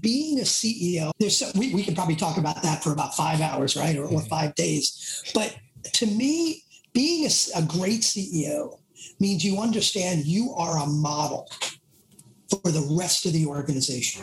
being a CEO, there's some, we, we could probably talk about that for about five hours, right? Or, or mm-hmm. five days. But to me, being a, a great CEO means you understand you are a model for the rest of the organization.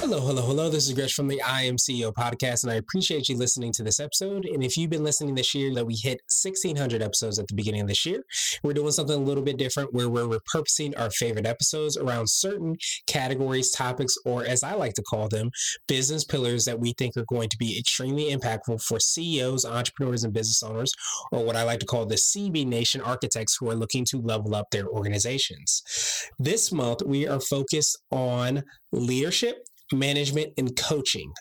Hello, hello, hello. This is Gresh from the I Am CEO podcast, and I appreciate you listening to this episode. And if you've been listening this year, that we hit 1,600 episodes at the beginning of this year, we're doing something a little bit different where we're repurposing our favorite episodes around certain categories, topics, or as I like to call them, business pillars that we think are going to be extremely impactful for CEOs, entrepreneurs, and business owners, or what I like to call the CB Nation architects who are looking to level up their organizations. This month, we are focused on leadership management and coaching.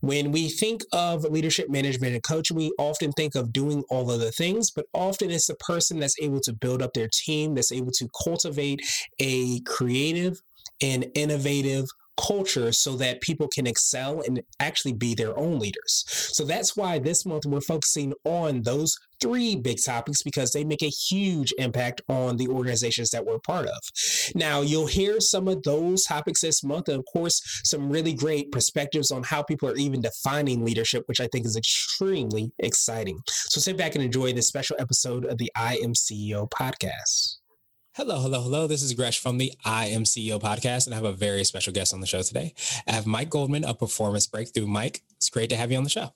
When we think of leadership management and coaching, we often think of doing all of the things, but often it's the person that's able to build up their team, that's able to cultivate a creative and innovative culture so that people can excel and actually be their own leaders. So that's why this month we're focusing on those three big topics because they make a huge impact on the organizations that we're part of. Now, you'll hear some of those topics this month, and of course, some really great perspectives on how people are even defining leadership, which I think is extremely exciting. So sit back and enjoy this special episode of the I Am CEO podcast. Hello, hello, hello. This is Gresh from the I Am CEO podcast, and I have a very special guest on the show today. I have Mike Goldman of Performance Breakthrough. Mike, it's great to have you on the show.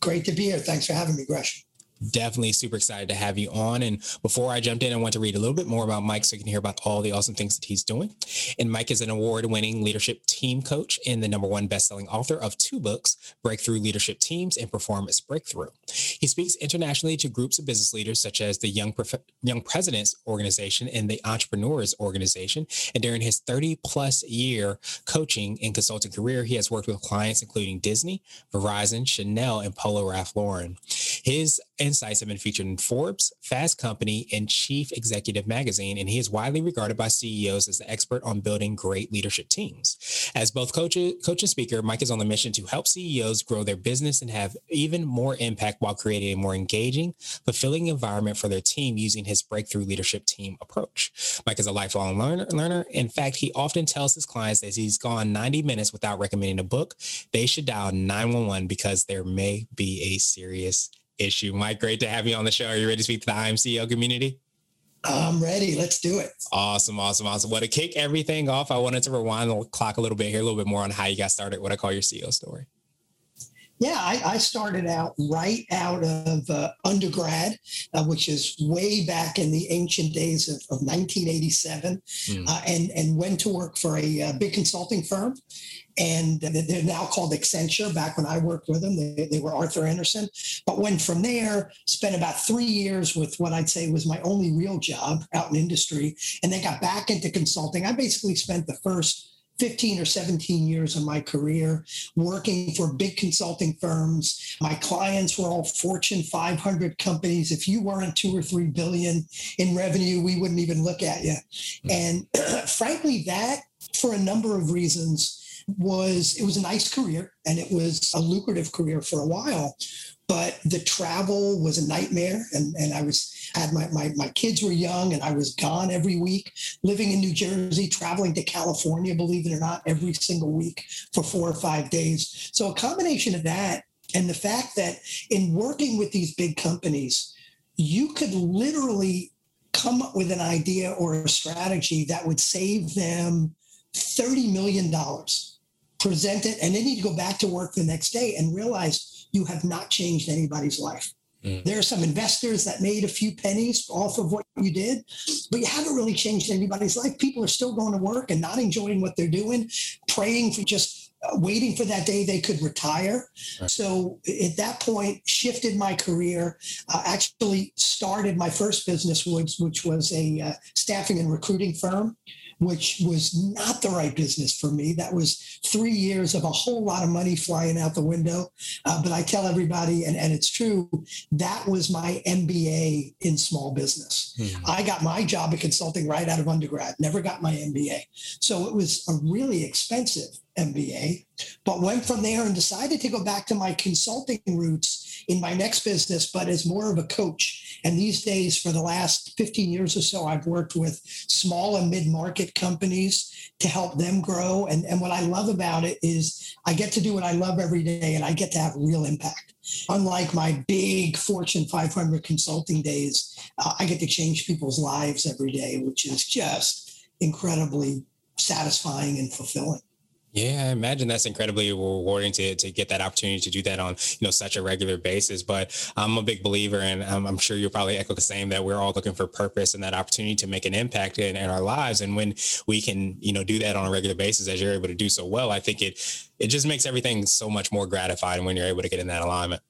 Great to be here. Thanks for having me, Gresh definitely super excited to have you on. And before I jumped in, I want to read a little bit more about Mike so you can hear about all the awesome things that he's doing. And Mike is an award winning leadership team coach and the number one best-selling author of two books, Breakthrough Leadership Teams and Performance Breakthrough. He speaks internationally to groups of business leaders such as the Young, Young Presidents Organization and the Entrepreneurs Organization. And during his 30 plus year coaching and consulting career, he has worked with clients including Disney, Verizon, Chanel, and Polo Ralph Lauren. His insights have been featured in Forbes, Fast Company, and Chief Executive Magazine, and he is widely regarded by CEOs as the expert on building great leadership teams. As both coach, coach and speaker, Mike is on the mission to help CEOs grow their business and have even more impact while creating a more engaging, fulfilling environment for their team using his breakthrough leadership team approach. Mike is a lifelong learner. learner. In fact, he often tells his clients that he's gone 90 minutes without recommending a book. They should dial 911 because there may be a serious issue. Mike, great to have you on the show. Are you ready to speak to the IMCEO community? I'm ready. Let's do it. Awesome, awesome, awesome. Well, to kick everything off, I wanted to rewind the clock a little bit here, a little bit more on how you got started, what I call your CEO story. Yeah, I, I started out right out of uh, undergrad, uh, which is way back in the ancient days of, of 1987, mm. uh, and and went to work for a, a uh, big consulting firm and they're now called Accenture. Back when I worked with them, they, they were Arthur Andersen. But went from there, spent about three years with what I'd say was my only real job out in industry, and then got back into consulting. I basically spent the first 15 or 17 years of my career working for big consulting firms. My clients were all Fortune 500 companies. If you weren't two or three billion in revenue, we wouldn't even look at you. Hmm. And frankly, that for a number of reasons was it was a nice career and it was a lucrative career for a while but the travel was a nightmare. And, and i was had my, my my kids were young and i was gone every week living in new jersey traveling to california believe it or not every single week for four or five days. So a combination of that and the fact that in working with these big companies you could literally come up with an idea or a strategy that would save them $30 million present it, and then you go back to work the next day and realize you have not changed anybody's life. Mm. There are some investors that made a few pennies off of what you did, but you haven't really changed anybody's life. People are still going to work and not enjoying what they're doing, praying for just uh, waiting for that day they could retire. Right. So at that point, shifted my career. Uh, actually, started my first business, which, which was a uh, staffing and recruiting firm which was not the right business for me. That was three years of a whole lot of money flying out the window. Uh, but I tell everybody, and, and it's true, that was my MBA in small business. Mm-hmm. I got my job of consulting right out of undergrad, never got my MBA. So it was a really expensive MBA, but went from there and decided to go back to my consulting roots in my next business, but as more of a coach. And these days, for the last 15 years or so, I've worked with small and mid market companies to help them grow. And, and what I love about it is I get to do what I love every day and I get to have real impact. Unlike my big Fortune 500 consulting days, uh, I get to change people's lives every day, which is just incredibly satisfying and fulfilling. Yeah, I imagine that's incredibly rewarding to, to get that opportunity to do that on you know such a regular basis. But I'm a big believer, and I'm, I'm sure you'll probably echo the same that we're all looking for purpose and that opportunity to make an impact in, in our lives. And when we can you know do that on a regular basis, as you're able to do so well, I think it it just makes everything so much more gratifying when you're able to get in that alignment.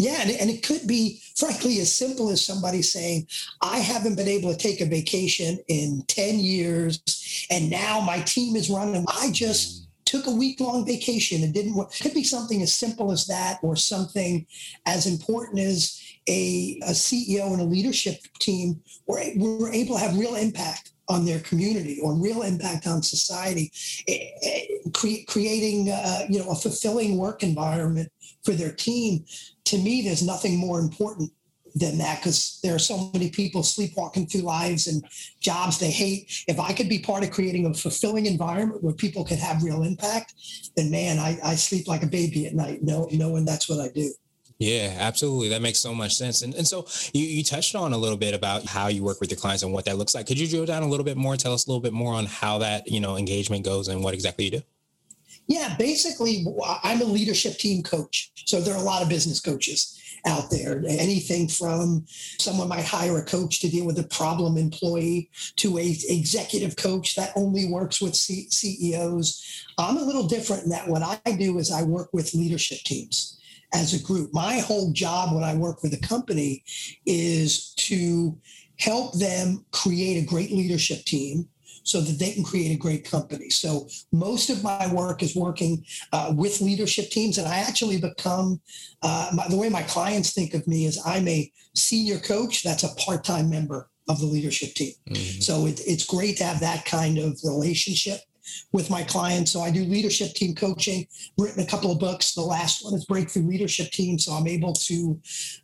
Yeah, and, and it could be, frankly, as simple as somebody saying, I haven't been able to take a vacation in 10 years, and now my team is running. I just took a week long vacation and didn't work. It could be something as simple as that, or something as important as a, a CEO and a leadership team were, were able to have real impact on their community or real impact on society, eh, eh, cre- creating uh, you know a fulfilling work environment for their team. To me, there's nothing more important than that because there are so many people sleepwalking through lives and jobs they hate. If I could be part of creating a fulfilling environment where people could have real impact, then man, I, I sleep like a baby at night, know, knowing that's what I do. Yeah, absolutely. That makes so much sense. And, and so you, you touched on a little bit about how you work with your clients and what that looks like. Could you drill down a little bit more? Tell us a little bit more on how that, you know, engagement goes and what exactly you do? Yeah, basically, I'm a leadership team coach. So there are a lot of business coaches out there. Anything from someone might hire a coach to deal with a problem employee to a executive coach that only works with C- CEOs. I'm a little different in that what I do is I work with leadership teams as a group. My whole job when I work with a company is to help them create a great leadership team so that they can create a great company. So most of my work is working uh, with leadership teams, and I actually become uh, my, the way my clients think of me is I'm a senior coach that's a part-time member of the leadership team. Mm-hmm. So it, it's great to have that kind of relationship with my clients. So I do leadership team coaching, written a couple of books. The last one is Breakthrough Leadership Team. So I'm able to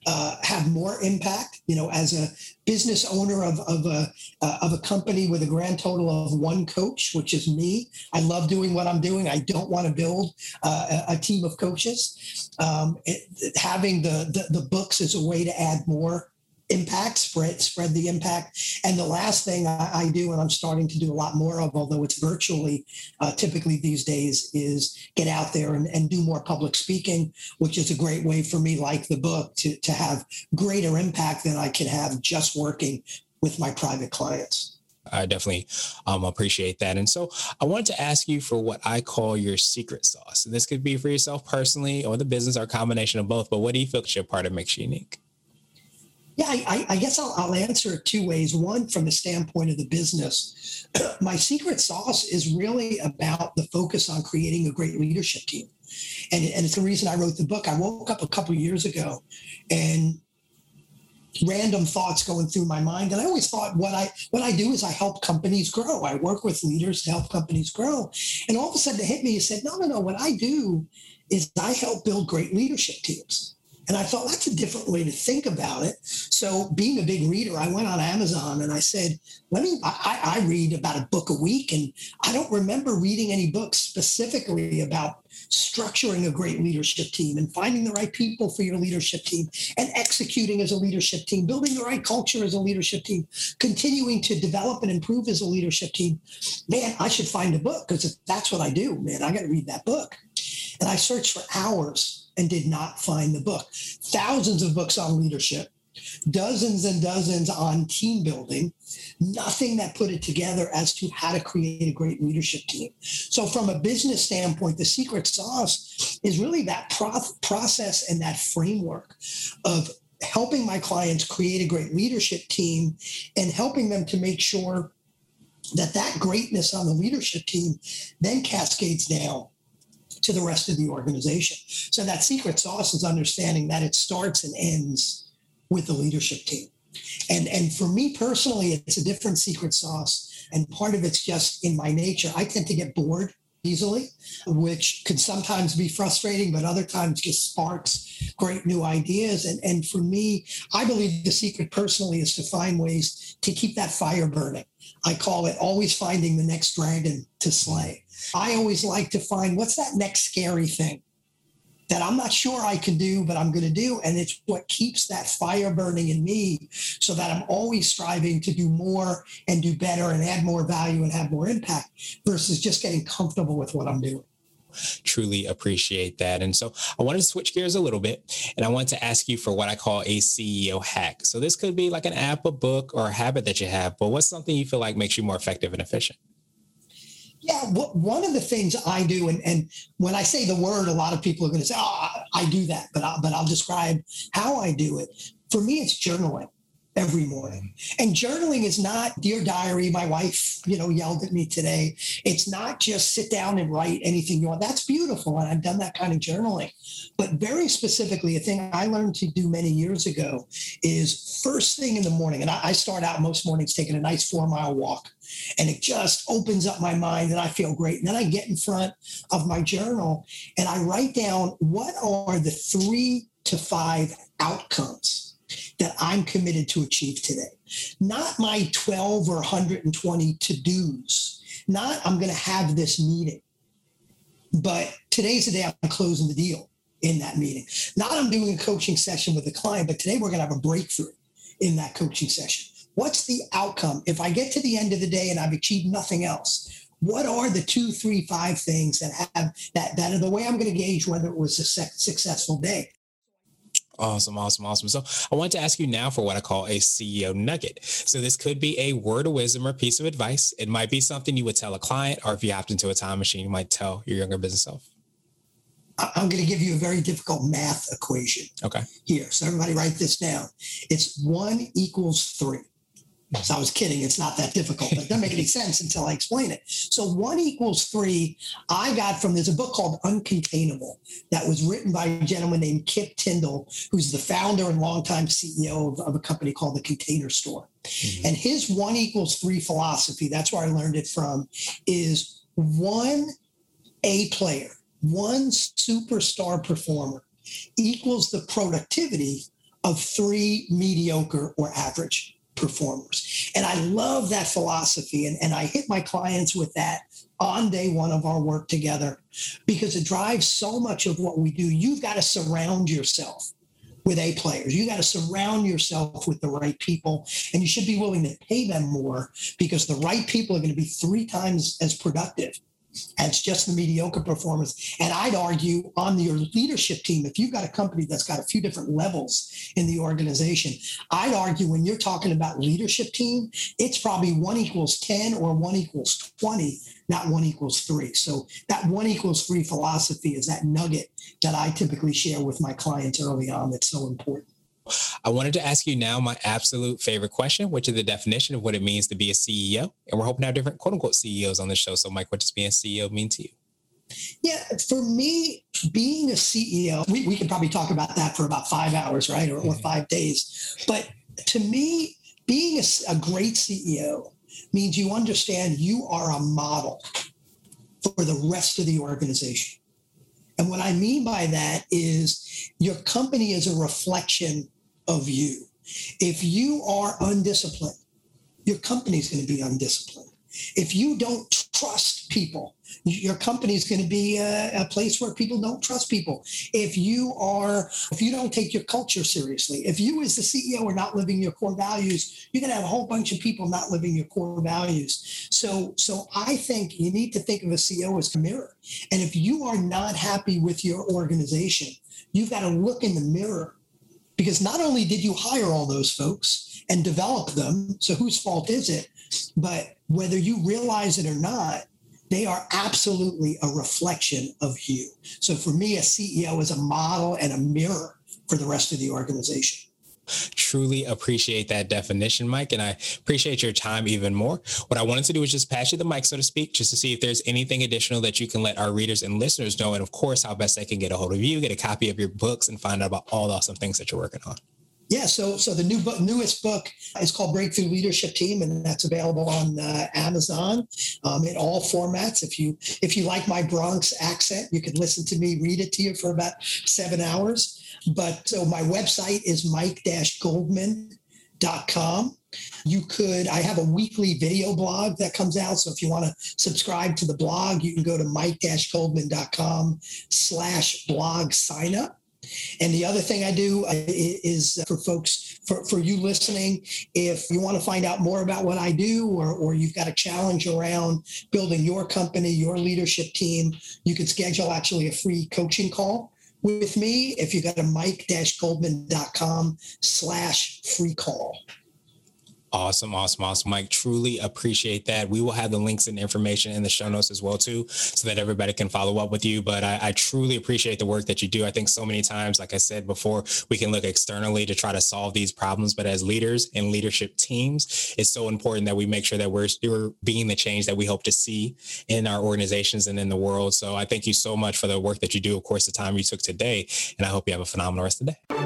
uh, have more impact, you know, as a business owner of, of, a, uh, of a company with a grand total of one coach, which is me. I love doing what I'm doing. I don't want to build uh, a, team of coaches. Um, it, having the, the, the books is a way to add more impact, spread spread the impact. And the last thing I, I, do, and I'm starting to do a lot more of, although it's virtually uh, typically these days, is get out there and, and do more public speaking, which is a great way for me, like the book, to, to have greater impact than I can have just working with my private clients. I definitely um, appreciate that. And so I wanted to ask you for what I call your secret sauce. And this could be for yourself personally or the business or a combination of both. But what do you feel is your part that makes you unique? Yeah, I, I guess I'll, I'll, answer it two ways. One, from the standpoint of the business, my secret sauce is really about the focus on creating a great leadership team. And, and it's the reason I wrote the book. I woke up a couple years ago and random thoughts going through my mind and i always thought what i what i do is i help companies grow i work with leaders to help companies grow and all of a sudden it hit me and said no no no what i do is i help build great leadership teams and I thought that's a different way to think about it. So, being a big reader, I went on Amazon and I said, "Let me." I, I, read about a book a week, and I don't remember reading any books specifically about structuring a great leadership team and finding the right people for your leadership team and executing as a leadership team, building the right culture as a leadership team, continuing to develop and improve as a leadership team. Man, I should find a book because that's what I do, man, I got to read that book. And I searched for hours and did not find the book. Thousands of books on leadership, dozens and dozens on team building, nothing that put it together as to how to create a great leadership team. So, from a business standpoint, the secret sauce is really that pro- process and that framework of helping my clients create a great leadership team and helping them to make sure that that greatness on the leadership team then cascades down to the rest of the organization. So that secret sauce is understanding that it starts and ends with the leadership team. And and for me personally, it's a different secret sauce. And part of it's just in my nature. I tend to get bored easily, which can sometimes be frustrating, but other times just sparks great new ideas. And, and for me, I believe the secret personally is to find ways to keep that fire burning. I call it always finding the next dragon to slay. I always like to find what's that next scary thing that I'm not sure I can do, but I'm going to do. And it's what keeps that fire burning in me so that I'm always striving to do more and do better and add more value and have more impact versus just getting comfortable with what I'm doing. Truly appreciate that. And so I wanted to switch gears a little bit and I want to ask you for what I call a CEO hack. So this could be like an app, a book, or a habit that you have, but what's something you feel like makes you more effective and efficient? Yeah, one of the things I do, and, and when I say the word, a lot of people are going to say, "Oh, I do that," but I, but I'll describe how I do it. For me, it's journaling every morning. And journaling is not dear diary, my wife, you know, yelled at me today. It's not just sit down and write anything you want. That's beautiful. And I've done that kind of journaling. But very specifically, a thing I learned to do many years ago is first thing in the morning. And I, I start out most mornings taking a nice four mile walk. And it just opens up my mind and I feel great. And then I get in front of my journal and I write down what are the three to five outcomes that I'm committed to achieve today. Not my 12 or 120 to dos, not I'm going to have this meeting, but today's the day I'm closing the deal in that meeting. Not I'm doing a coaching session with a client, but today we're going to have a breakthrough in that coaching session. What's the outcome? If I get to the end of the day and I've achieved nothing else, what are the two, three, five things that have that that are the way I'm going to gauge whether it was a successful day? Awesome, awesome, awesome. So I want to ask you now for what I call a CEO nugget. So this could be a word of wisdom or piece of advice. It might be something you would tell a client, or if you hopped into a time machine, you might tell your younger business self. I'm going to give you a very difficult math equation. Okay. Here. So everybody write this down. It's one equals three. So I was kidding. It's not that difficult, but it doesn't make any sense until I explain it. So one equals three, I got from there's a book called Uncontainable that was written by a gentleman named Kip Tindell, who's the founder and longtime CEO of, of a company called the Container Store. Mm-hmm. And his one equals three philosophy, that's where I learned it from, is one A player, one superstar performer equals the productivity of three mediocre or average performers. And I love that philosophy. And, and I hit my clients with that on day one of our work together because it drives so much of what we do. You've got to surround yourself with A players. You got to surround yourself with the right people and you should be willing to pay them more because the right people are going to be three times as productive as just the mediocre performance. And I'd argue on your leadership team, if you've got a company that's got a few different levels in the organization, I'd argue when you're talking about leadership team, it's probably one equals 10 or one equals 20, not one equals three. So that one equals three philosophy is that nugget that I typically share with my clients early on that's so important. I wanted to ask you now my absolute favorite question, which is the definition of what it means to be a CEO. And we're hoping to have different quote unquote CEOs on the show. So, Mike, what does being a CEO mean to you? Yeah, for me, being a CEO, we, we could probably talk about that for about five hours, right? Or, or mm-hmm. five days. But to me, being a, a great CEO means you understand you are a model for the rest of the organization. And what I mean by that is your company is a reflection of you. If you are undisciplined, your company is going to be undisciplined. If you don't trust people, your company is going to be a, a, place where people don't trust people. If you are, if you don't take your culture seriously, if you as the CEO are not living your core values, you're going to have a whole bunch of people not living your core values. So, so I think you need to think of a CEO as a mirror. And if you are not happy with your organization, you've got to look in the mirror because not only did you hire all those folks and develop them, so whose fault is it? But whether you realize it or not, they are absolutely a reflection of you. So for me, a CEO is a model and a mirror for the rest of the organization. Truly appreciate that definition, Mike, and I appreciate your time even more. What I wanted to do is just pass you the mic, so to speak, just to see if there's anything additional that you can let our readers and listeners know, and of course, how best they can get a hold of you, get a copy of your books, and find out about all the awesome things that you're working on. Yeah, so so the new book, newest book is called Breakthrough Leadership Team, and that's available on uh, Amazon um, in all formats. If you if you like my Bronx accent, you can listen to me read it to you for about seven hours. But so my website is mike-goldman.com. You could, I have a weekly video blog that comes out. So if you want to subscribe to the blog, you can go to mike-goldman.com slash blog sign up and the other thing I do uh, is for folks, for, for you listening, if you want to find out more about what I do or, or you've got a challenge around building your company, your leadership team, you can schedule actually a free coaching call with me if you go to mike-goldman.com slash free call. Awesome, awesome, awesome, Mike. Truly appreciate that. We will have the links and information in the show notes as well too, so that everybody can follow up with you. But I, I, truly appreciate the work that you do. I think so many times, like I said before, we can look externally to try to solve these problems, but as leaders and leadership teams, it's so important that we make sure that we're, we're being the change that we hope to see in our organizations and in the world. So I thank you so much for the work that you do. Of course, the time you took today, and I hope you have a phenomenal rest of the day.